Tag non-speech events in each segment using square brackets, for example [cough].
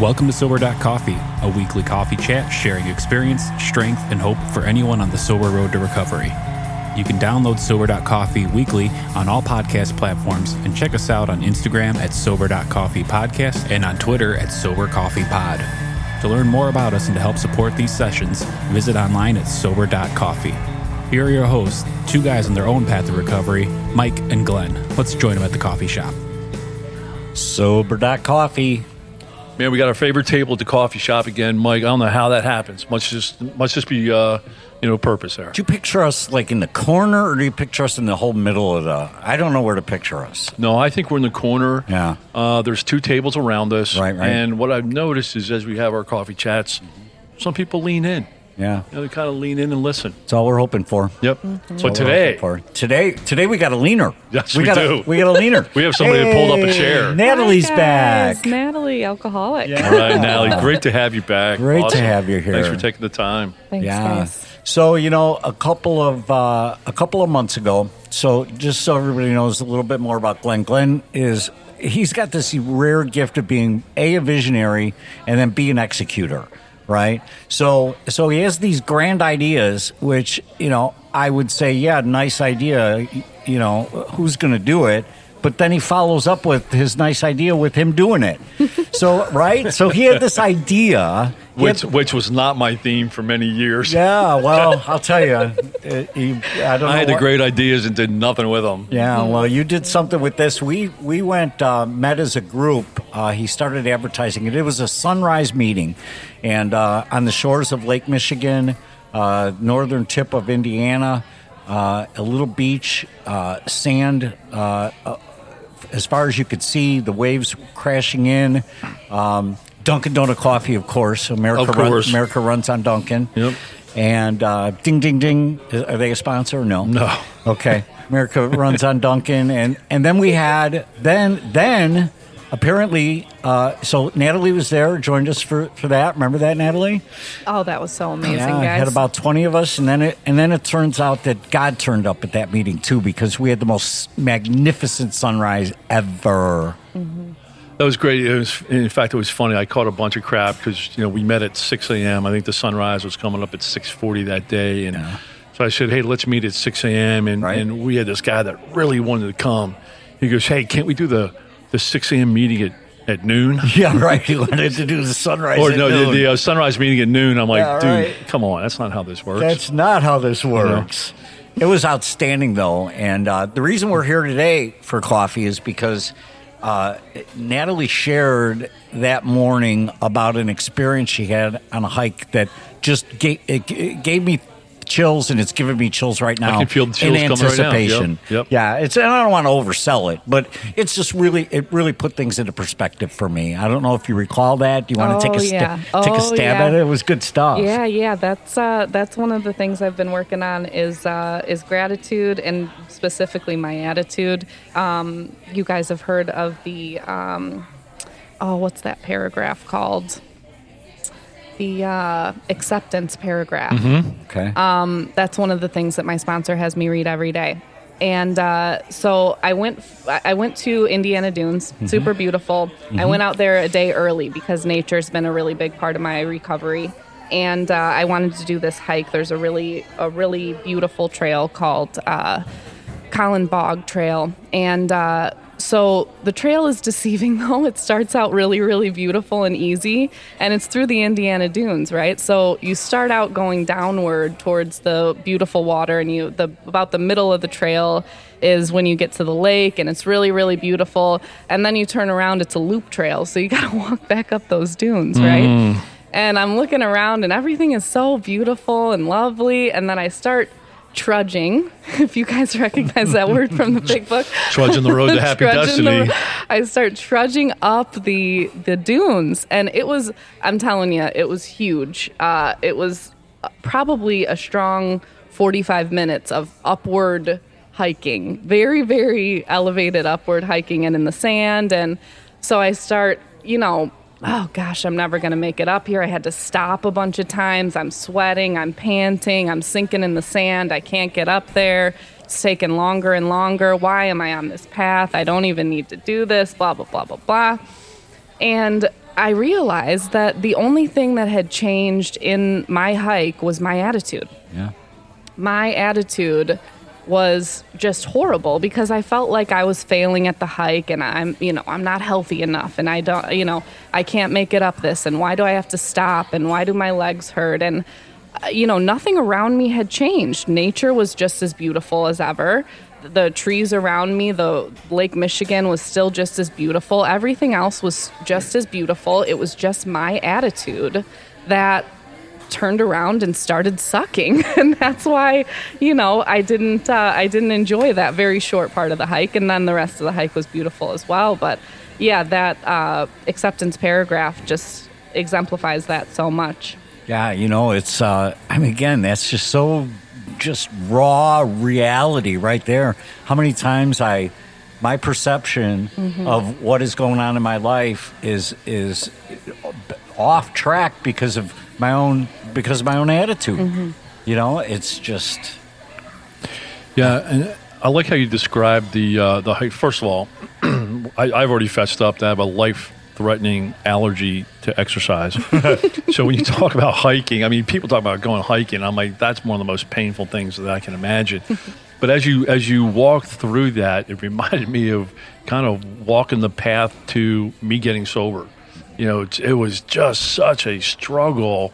Welcome to Sober Coffee, a weekly coffee chat sharing experience, strength, and hope for anyone on the sober road to recovery. You can download Sober Coffee weekly on all podcast platforms and check us out on Instagram at Sober Coffee Podcast and on Twitter at Sober Coffee Pod. To learn more about us and to help support these sessions, visit online at Sober Coffee. Here are your hosts, two guys on their own path to recovery, Mike and Glenn. Let's join them at the coffee shop. Sober Coffee. Man, we got our favorite table at the coffee shop again, Mike. I don't know how that happens. Must just must just be uh, you know purpose there. Do you picture us like in the corner, or do you picture us in the whole middle of the? I don't know where to picture us. No, I think we're in the corner. Yeah. Uh, there's two tables around us. Right, right. And what I've noticed is as we have our coffee chats, some people lean in. Yeah, You know, they kind of lean in and listen. that's all we're hoping for. Yep. That's So all today, for. today, today we got a leaner. Yes, we got do. A, we got a leaner. [laughs] We have somebody that pulled up a chair. Natalie's Hi, back. Natalie, alcoholic. all right, Natalie, great to have you back. Great to have you here. Thanks for taking the time. Thanks, yeah. guys. So you know, a couple of uh, a couple of months ago. So just so everybody knows a little bit more about Glenn. Glenn is he's got this rare gift of being a a visionary and then be an executor. Right. So so he has these grand ideas, which you know I would say, yeah, nice idea. You know, who's going to do it? But then he follows up with his nice idea with him doing it. [laughs] So right. So he had this idea. he had- Which which was not my theme for many years. yeah, well, [laughs] I'll tell you, uh, you I don't know. I had the great ideas and did nothing with them. Yeah, well, you did something with this. We we went uh, met as a group. Uh, he started advertising it. It was a sunrise meeting, and uh, on the shores of Lake Michigan, uh, northern tip of Indiana, uh, a little beach, uh, sand. Uh, uh, as far as you could see, the waves crashing in. Um, Dunkin' Donut coffee, of course. America, Of run- America runs on Dunkin'. Yep. And uh, ding, ding, ding. Are they a sponsor? No. No. Okay. America runs on Dunkin', and and then we had then then apparently uh, so Natalie was there, joined us for for that. Remember that, Natalie? Oh, that was so amazing, yeah, guys. had about twenty of us, and then it and then it turns out that God turned up at that meeting too because we had the most magnificent sunrise ever. That was great. It was, in fact, it was funny. I caught a bunch of crap because you know we met at 6 a.m. I think the sunrise was coming up at 6:40 that day, and so I said, "Hey, let's meet at 6 a.m." And, Right. and we had this guy that really wanted to come. He goes, "Hey, can't we do the the 6 a.m. meeting at, at noon?" [laughs] Yeah, right. He wanted to do the sunrise. or no, the, the uh, sunrise meeting at noon. I'm like, Yeah, dude, right. come on, that's not how this works. That's not how this works. It was outstanding, though. And uh, the reason we're here today for coffee is because uh, Natalie shared that morning about an experience she had on a hike that just gave, it it gave me chills, and it's giving me chills right now. I can feel the chills in coming right now. Yep, anticipation. yep. Yeah, it's. And I don't want to oversell it, but it's just really, it really put things into perspective for me. I don't know if you recall that. Do you want to Oh, take a sta- yeah. take a Oh, stab yeah. at it? It was good stuff. Yeah, yeah, that's uh, that's one of the things I've been working on is uh, is gratitude and specifically my attitude. Um, you guys have heard of the um, oh, what's that paragraph called? The uh, acceptance paragraph. Okay. Um, that's one of the things that my sponsor has me read every day. And uh, so I went. I went to Indiana Dunes. Super beautiful. I went out there a day early because nature's been a really big part of my recovery. And uh, I wanted to do this hike. There's a really a really beautiful trail called uh, Cowles Bog Trail, and uh, so the trail is deceiving [laughs] though. It starts out really, really beautiful and easy, and it's through the Indiana Dunes, right? So you start out going downward towards the beautiful water, and you the about the middle of the trail is when you get to the lake, and it's really, really beautiful. And then you turn around, it's a loop trail, so you [laughs] got to walk back up those dunes, mm. right? And I'm looking around, and everything is so beautiful and lovely. And then I start trudging, [laughs] if you guys recognize that word from the big book. [laughs] Trudging the road to [laughs] happy Trudging the- destiny. I start trudging up the the dunes, and it was. I'm telling you, it was huge. Uh, it was probably a strong 45 minutes of upward hiking, very very elevated upward hiking, and in the sand. And so I start, you know. Oh gosh, I'm never going to make it up here. I had to stop a bunch of times. I'm sweating, I'm panting, I'm sinking in the sand. I can't get up there. It's taking longer and longer. Why am I on this path? I don't even need to do this, blah, blah, blah, blah, blah. And I realized that the only thing that had changed in my hike was my attitude. Yeah. My attitude was just horrible because I felt like I was failing at the hike and I'm, you know, I'm not healthy enough and I don't, you know, I can't make it up this and why do I have to stop and why do my legs hurt and uh, you know, nothing around me had changed. Nature was just as beautiful as ever. The trees around me, the Lake Michigan was still just as beautiful. Everything else was just as beautiful. It was just my attitude that turned around and started sucking. [laughs] And that's why you know i didn't uh, i didn't enjoy that very short part of the hike. And then the rest of the hike was beautiful as well. But yeah that uh, acceptance paragraph just exemplifies that so much. Yeah, you know, it's uh I mean again, that's just so just raw reality right there. How many times I my perception of what is going on in my life is is off track because of my own because of my own attitude. You know, it's just Yeah, and I like how you described the uh, the hike. First of all, [clears throat] I, I've already fessed up to have a life threatening allergy to exercise. [laughs] so when you talk about hiking, I mean, people talk about going hiking. I'm like, that's one of the most painful things that I can imagine. [laughs] but as you as you walked through that, it reminded me of kind of walking the path to me getting sober. You know, it, it was just such a struggle.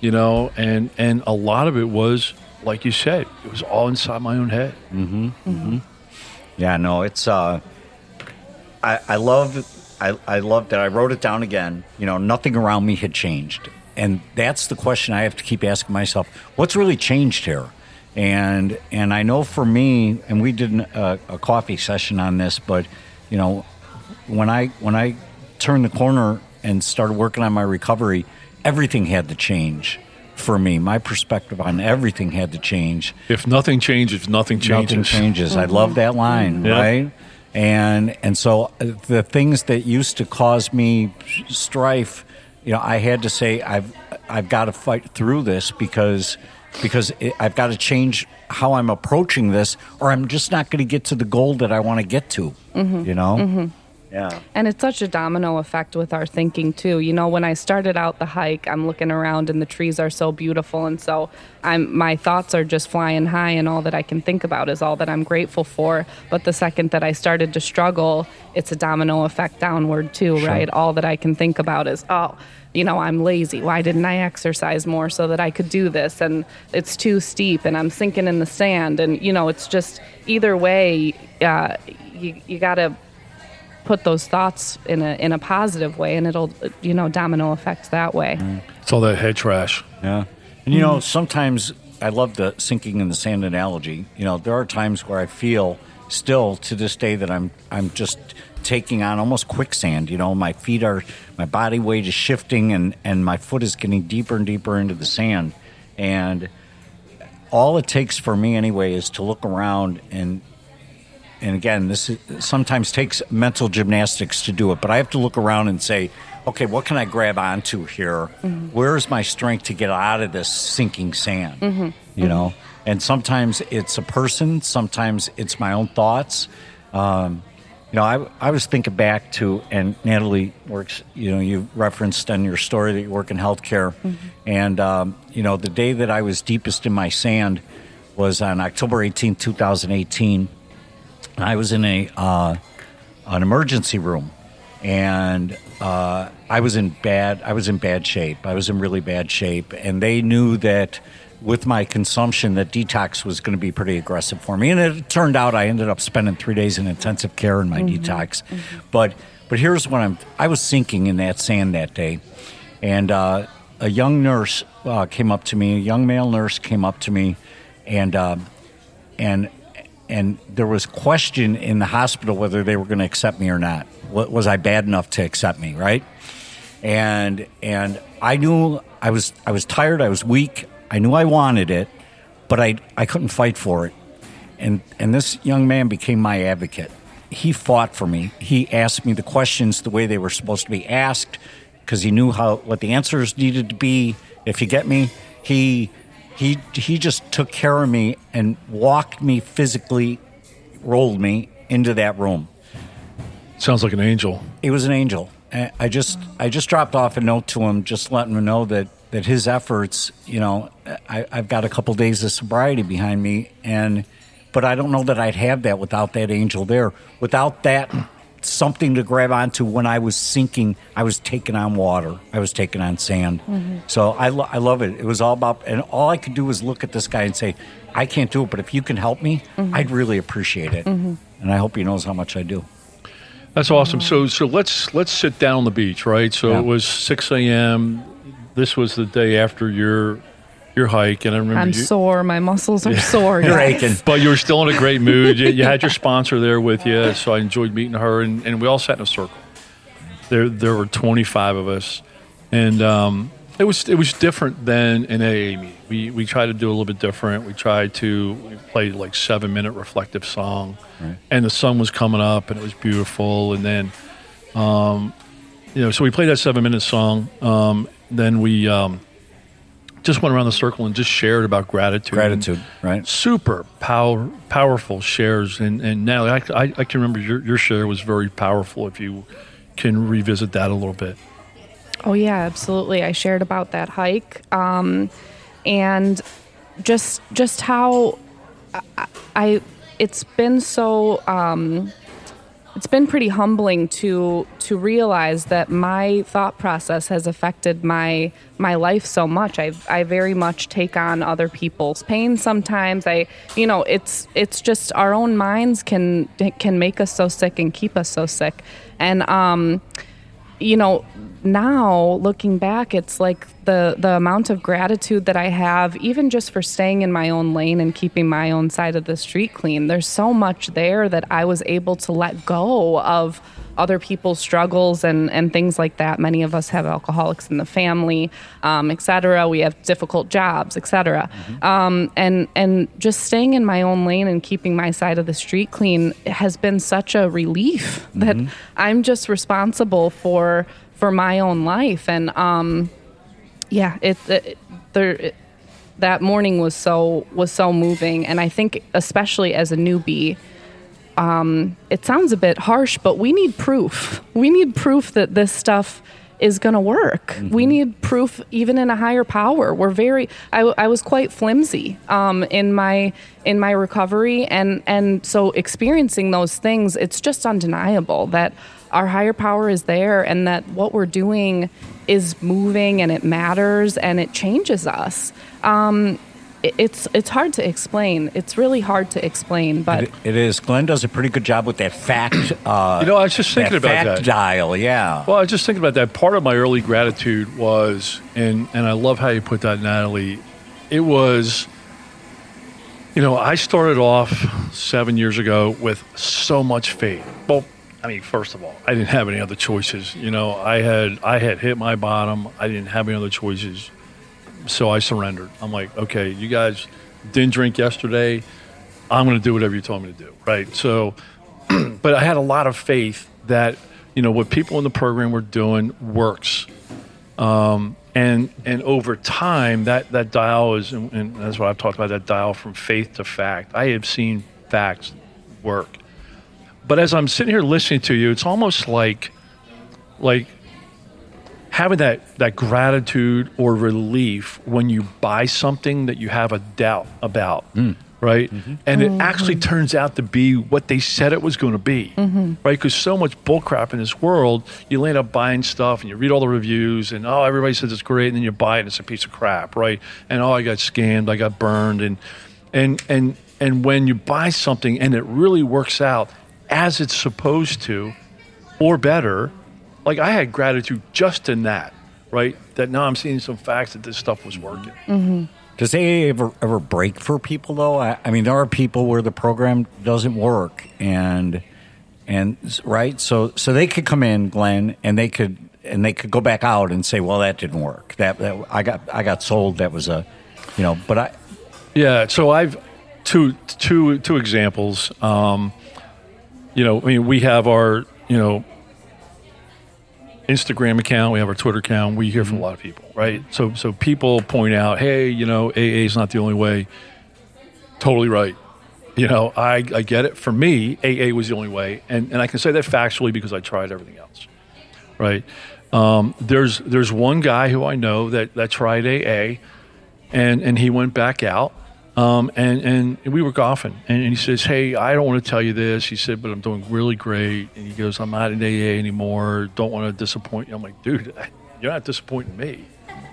You know, and and a lot of it was like you said, it was all inside my own head. Mm-hmm. mm-hmm. Yeah, no, it's uh I I love I I love that I wrote it down again. You know, nothing around me had changed. And that's the question I have to keep asking myself. What's really changed here? And and I know for me, and we did a, a coffee session on this, but you know, when I when I turned the corner and started working on my recovery, everything had to change for me. My perspective on everything had to change If nothing changes, nothing changes. nothing changes. I love that line, Yeah. right? And and so uh, the things that used to cause me strife, you know, I had to say I've I've got to fight through this because because it, I've got to change how I'm approaching this, or I'm just not going to get to the goal that I want to get to. You know, yeah. And it's such a domino effect with our thinking too. You know, when I started out the hike, I'm looking around and the trees are so beautiful and so I'm my thoughts are just flying high and all that I can think about is all that I'm grateful for. But the second that I started to struggle, it's a domino effect downward too, right? All that I can think about is, oh, you know, I'm lazy. Why didn't I exercise more so that I could do this? And it's too steep and I'm sinking in the sand. And, you know, it's just either way, uh, you, you got to put those thoughts in a in a positive way and it'll you know domino effect that way It's all that head trash. Yeah. And you know, sometimes I love the sinking in the sand analogy. You know, there are times where I feel still to this day that I'm I'm just taking on almost quicksand. You know, my feet are my body weight is shifting and and my foot is getting deeper and deeper into the sand. And all it takes for me anyway is to look around and and again, this is, sometimes takes mental gymnastics to do it, but I have to look around and say, okay, what can I grab onto here? Where's my strength to get out of this sinking sand? You know, and sometimes it's a person, sometimes it's my own thoughts. Um, you know, I, I was thinking back to, and Natalie works, you know, you referenced in your story that you work in healthcare. And, um, you know, the day that I was deepest in my sand was on October 18, 2018. I was in a uh, an emergency room, and uh, I was in bad. I was in bad shape. I was in really bad shape, and they knew that with my consumption, that detox was going to be pretty aggressive for me. And it turned out I ended up spending three days in intensive care in my detox. But but here's what I'm. I was sinking in that sand that day, and uh, a young nurse uh, came up to me. A young male nurse came up to me, and. um and and there was question in the hospital whether they were going to accept me or not. Wa- Was I bad enough to accept me? Right? And and I knew I was I was tired. I was weak. I knew I wanted it, but I I couldn't fight for it. And and this young man became my advocate. He fought for me. He asked me the questions the way they were supposed to be asked. because he knew how what the answers needed to be. If you get me, he he he just took care of me and walked me physically, rolled me into that room. Sounds like an angel. He was an angel. I just I just dropped off a note to him, just letting him know that that his efforts, you know, I, I've got a couple days of sobriety behind me, and but I don't know that I'd have that without that angel there, without that something to grab onto when I was sinking. I was taking on water. I was taking on sand. Mm-hmm. So I, lo- I love it. It was all about, and all I could do was look at this guy and say, I can't do it, but if you can help me, mm-hmm. I'd really appreciate it. Mm-hmm. And I hope he knows how much I do. That's awesome. So so let's let's sit down on the beach, right? So Yeah. it was six a.m. This was the day after your your hike, and I remember I'm you, sore. My muscles are sore. You're guys. aching. But you were still in a great mood. You, you had your sponsor there with you, so I enjoyed meeting her, and, and we all sat in a circle. There, there were 25 of us, and um, it was it was different than an AA meeting. We we tried to do a little bit different. We tried to we played like seven minute reflective song, and the sun was coming up, and it was beautiful. And then, um, you know, so we played that seven minute song. Um, then we um, just went around the circle and just shared about gratitude. Gratitude, right? super power, powerful shares. And, and Natalie, I, I, I can remember your, your share was very powerful if you can revisit that a little bit. Oh yeah, absolutely. I shared about that hike, um, and just just how I, I it's been so um, it's been pretty humbling to to realize that my thought process has affected my my life so much. I I very much take on other people's pain sometimes. I you know it's it's just our own minds can can make us so sick and keep us so sick, and um, you know now looking back it's like the the amount of gratitude that i have even just for staying in my own lane and keeping my own side of the street clean there's so much there that i was able to let go of other people's struggles and and things like that. Many of us have alcoholics in the family um, etc we have difficult jobs etc um, and and just staying in my own lane and keeping my side of the street clean has been such a relief that i'm just responsible for for my own life. And um yeah it, it there it, that morning was so was so moving. And i think especially as a newbie um it sounds a bit harsh but we need proof. We need proof that this stuff is going to work. We need proof even in a higher power. We're very I, I was quite flimsy um, in my in my recovery and and so experiencing those things it's just undeniable that our higher power is there and that what we're doing is moving and it matters and it changes us. Um, it's it's hard to explain it's really hard to explain but It, it is. Glenn does a pretty good job with that fact. Uh, You know, I was just thinking that about fact that. dial. Yeah. Well, I was just thinking about that. Part of my early gratitude was, and and I love how you put that, Natalie. It was, you know, I started off seven years ago with so much faith. Well, I mean, first of all, I didn't have any other choices. You know, I had I had hit my bottom. I didn't have any other choices, so I surrendered. I'm like, okay, you guys didn't drink yesterday. I'm going to do whatever you told me to do, right? So, [clears throat] but I had a lot of faith that you know what people in the program were doing works, um, and and over time that that dial is, and, and that's what I've talked about that dial from faith to fact. I have seen facts work, but as I'm sitting here listening to you, it's almost like like having that that gratitude or relief when you buy something that you have a doubt about mm. right? Mm-hmm. And it mm-hmm. actually turns out to be what they said it was going to be mm-hmm. right? Because so much bullcrap in this world you end up buying stuff and you read all the reviews and oh everybody says it's great and then you buy it and it's a piece of crap right? And oh i got scammed i got burned and and and and when you buy something and it really works out as it's supposed to or better like I had gratitude just in that, right? That now I'm seeing some facts that this stuff was working. Does AA ever ever break for people though? I, I mean, there are people where the program doesn't work, and and right, so so they could come in, Glenn, and they could and they could go back out and say, well, that didn't work. That, that I got I got sold. That was a, you know, but I Yeah, so I've two two two examples. Um, you know, I mean, we have our you know Instagram account, we have our Twitter account. We hear from a lot of people, right? So, so people point out, hey, you know, AA is not the only way. Totally right. You know, I, I get it. For me, AA was the only way, and, and I can say that factually because I tried everything else, right? Um, there's there's one guy who I know that that tried AA, and and he went back out, um, and and we were golfing, and, and he says, "Hey, I don't want to tell you this." He said, "But I'm doing really great." And he goes, "I'm not in AA anymore. Don't want to disappoint you." I'm like, "Dude, [laughs] you're not disappointing me,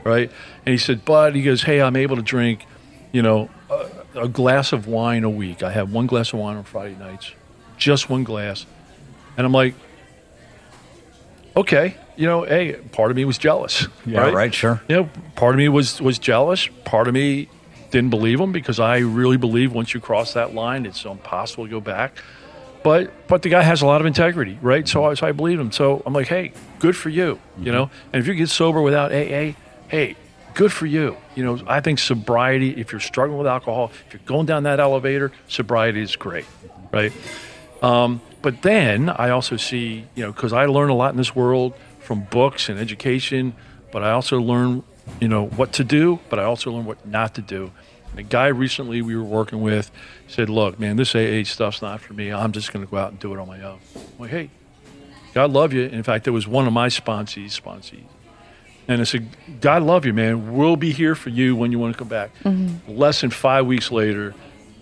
right?" And he said, "But he goes, hey, I'm able to drink, you know, a, a glass of wine a week. I have one glass of wine on Friday nights, just one glass." And I'm like, "Okay, you know, hey, part of me was jealous, Yeah, right? right, sure. you know, part of me was was jealous. Part of me didn't believe him because I really believe once you cross that line, it's impossible to go back. But but the guy has a lot of integrity, right? So I, so I believe him. So I'm like, hey, good for you, you know. And if you get sober without AA, hey, good for you. You know, I think sobriety. If you're struggling with alcohol, if you're going down that elevator, sobriety is great, right? Um, but then I also see, you know, because I learn a lot in this world from books and education, but I also learn, you know, what to do, but I also learned what not to do. And a guy recently we were working with said, "Look, man, this AA stuff's not for me. I'm just going to go out and do it on my own." I'm like, hey, God love you. In fact, it was one of my sponsees, sponsees. And I said, God love you, man. We'll be here for you when you want to come back. Less than five weeks later,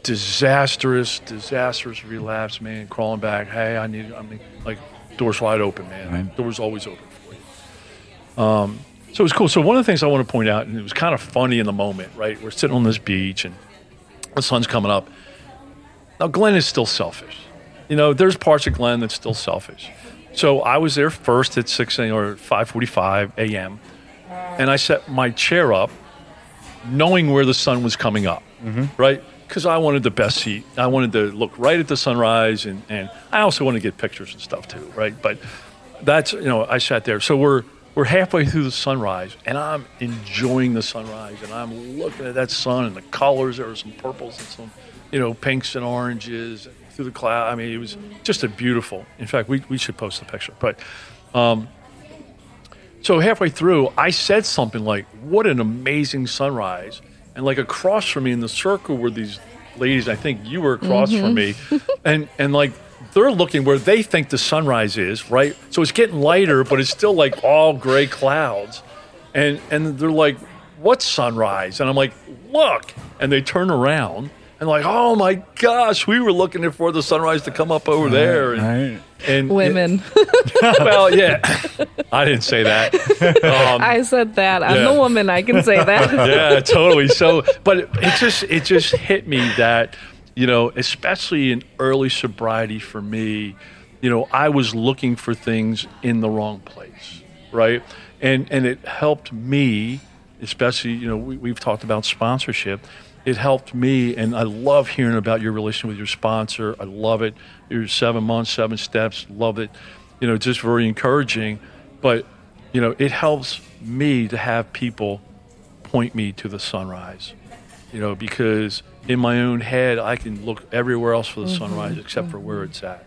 disastrous, disastrous relapse, man, crawling back. Hey, I need, I mean, like, doors wide open, man. Right. Doors always open for you. Um, so it was cool. So one of the things I want to point out, and it was kind of funny in the moment, right? We're sitting on this beach and the sun's coming up. Now, Glenn is still selfish. You know, there's parts of Glenn that's still selfish. So I was there first at 6 a.m. or 5:45 a.m. and I set my chair up, knowing where the sun was coming up, mm-hmm. right? Because I wanted the best seat. I wanted to look right at the sunrise, and, and I also want to get pictures and stuff too, right? But that's you know, I sat there. So we're we're halfway through the sunrise, and I'm enjoying the sunrise, and I'm looking at that sun and the colors. There were some purples and some, you know, pinks and oranges through the cloud. I mean, it was just a beautiful. In fact, we we should post the picture, but. Um, so halfway through, I said something like, "What an amazing sunrise!" And like across from me in the circle were these ladies. I think you were across from me, and and like they're looking where they think the sunrise is, right? So it's getting lighter, but it's still like all gray clouds, and and they're like, "What sunrise?" And I'm like, "Look!" And they turn around. And like, oh my gosh, we were looking for the sunrise to come up over there. And, Right. and Women. [laughs] well, yeah, [laughs] I didn't say that. Um, I said that. I'm Yeah. the woman. I can say that. [laughs] yeah, totally. So, but it just it just hit me that you know, especially in early sobriety for me, you know, I was looking for things in the wrong place, right? And and it helped me, especially you know, we, we've talked about sponsorship. It helped me, and I love hearing about your relation with your sponsor. I love it. Your seven months, seven steps, love it. You know, just very encouraging. But you know, it helps me to have people point me to the sunrise. You know, because in my own head, I can look everywhere else for the mm-hmm. sunrise except for where mm-hmm. it's at.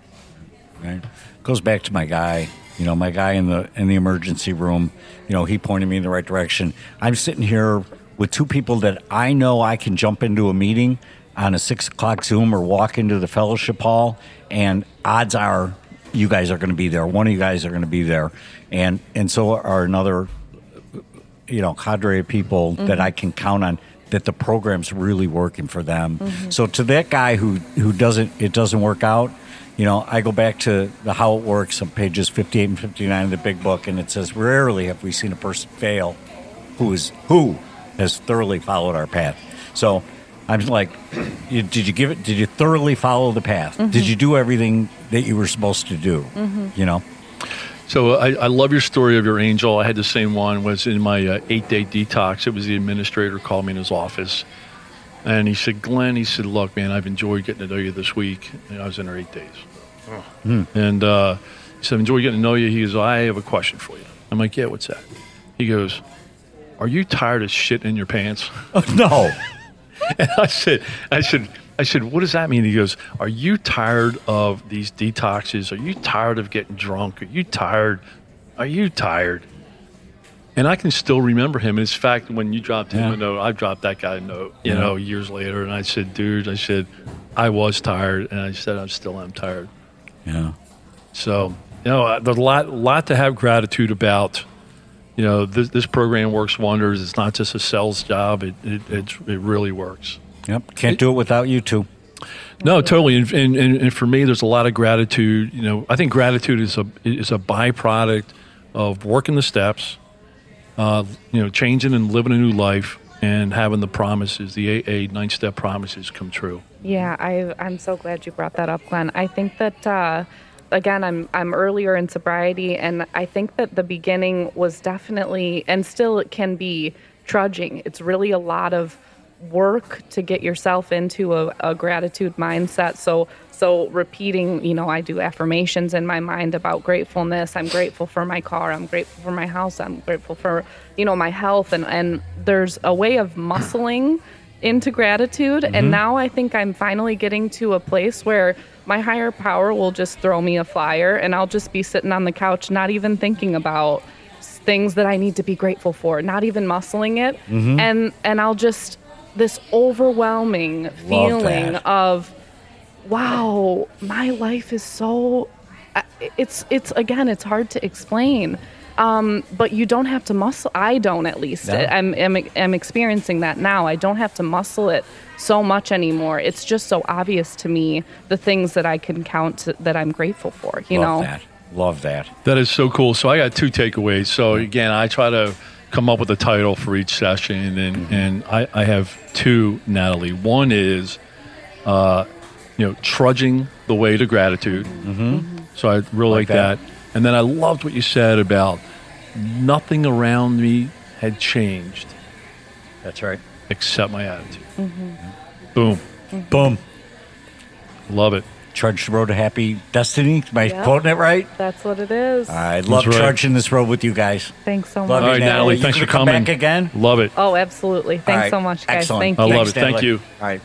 right? Goes back to my guy. You know, my guy in the in the emergency room. You know, he pointed me in the right direction. I'm sitting here with two people that I know I can jump into a meeting on a six o'clock Zoom or walk into the fellowship hall, and odds are you guys are going to be there. One of you guys are going to be there, and and so are another you know cadre of people that mm-hmm. I can count on that the program's really working for them. Mm-hmm. So to that guy who who doesn't it doesn't work out, you know, I go back to the how it works on pages 58 and 59 of the big book and it says rarely have we seen a person fail who is who has thoroughly followed our path. So I'm like, [clears throat] did you give it? Did you thoroughly follow the path? Did mm-hmm. you do everything that you were supposed to do? Mm-hmm. You know, So I, I love your story of your angel. I had the same one. Was in my uh, eight day detox. It was the administrator called me in his office, and he said, "Glenn," he said, "Look, man, I've enjoyed getting to know you this week." And I was in there eight days, and uh, he said, "Enjoy getting to know you." He goes, "I have a question for you." I'm like, "Yeah, what's that?" He goes, "Are you tired of shit in your pants?" Oh, [laughs] no. [laughs] And I said, I said, I said, what does that mean? He goes, Are you tired of these detoxes? Are you tired of getting drunk? Are you tired? are you tired? And I can still remember him. And In fact, when you dropped him Yeah. a note, I dropped that guy a note, you Yeah. know, years later. And I said, dude, I said, I was tired. And I said, I still am tired. Yeah. So, you know, uh, there's a lot, lot to have gratitude about. You know, this, this program works wonders. It's not just a sales job. It, it, it's, it really works. Yep. Can't do it without you two. No, totally. And, and, and and for me, there's a lot of gratitude. You know, I think gratitude is a is a byproduct of working the steps, uh, you know, changing and living a new life, and having the promises, the AA nine step promises, come true. Yeah, I, I'm so glad you brought that up, Glenn. I think that uh, again, I'm I'm earlier in sobriety, and I think that the beginning was definitely, and still it can be trudging. It's really a lot of work to get yourself into a, a gratitude mindset. So so repeating, you know, I do affirmations in my mind about gratefulness. I'm grateful for my car. I'm grateful for my house. I'm grateful for you know my health, and and there's a way of muscling into gratitude and mm-hmm. now i think i'm finally getting to a place where my higher power will just throw me a flyer and i'll just be sitting on the couch not even thinking about things that i need to be grateful for not even muscling it mm-hmm. and and i'll just this overwhelming feeling that. of wow my life is so it's it's again it's hard to explain um, but you don't have to muscle i don't at least No. I'm, I'm i'm experiencing that now i don't have to muscle it so much anymore it's just so obvious to me the things that i can count to, that i'm grateful for you know. Love know that. Love that. That is so cool. So I got two takeaways. So again, I try to come up with a title for each session, and and I, I have two, Natalie. One is, uh, you know, trudging the way to gratitude. Mm-hmm. So I really like, Like that. that. And then I loved what you said about nothing around me had changed That's right. except my attitude. Boom, Boom. love it. Trudge the road to happy destiny. Am I Yeah. quoting it right? that's what it is I love right. trudging this road with you guys. thanks so Love much you, All right, Natalie, You thanks gonna for come coming. back again. Love it. oh absolutely thanks All right. so much guys Excellent. thank I you love Thanks, it. Thank Natalie. you. All right.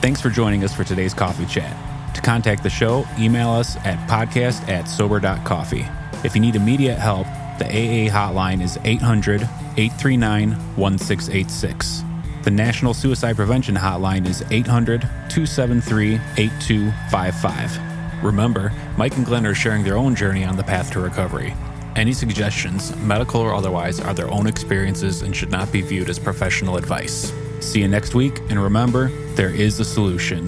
Thanks for joining us for today's coffee chat. To contact the show, email us at podcast at sober.coffee. If you need immediate help, the AA hotline is 800 839 1686. The National Suicide Prevention Hotline is 800 273 8255. Remember, Mike and Glenn are sharing their own journey on the path to recovery. Any suggestions, medical or otherwise, are their own experiences and should not be viewed as professional advice. See you next week, and remember, there is a solution.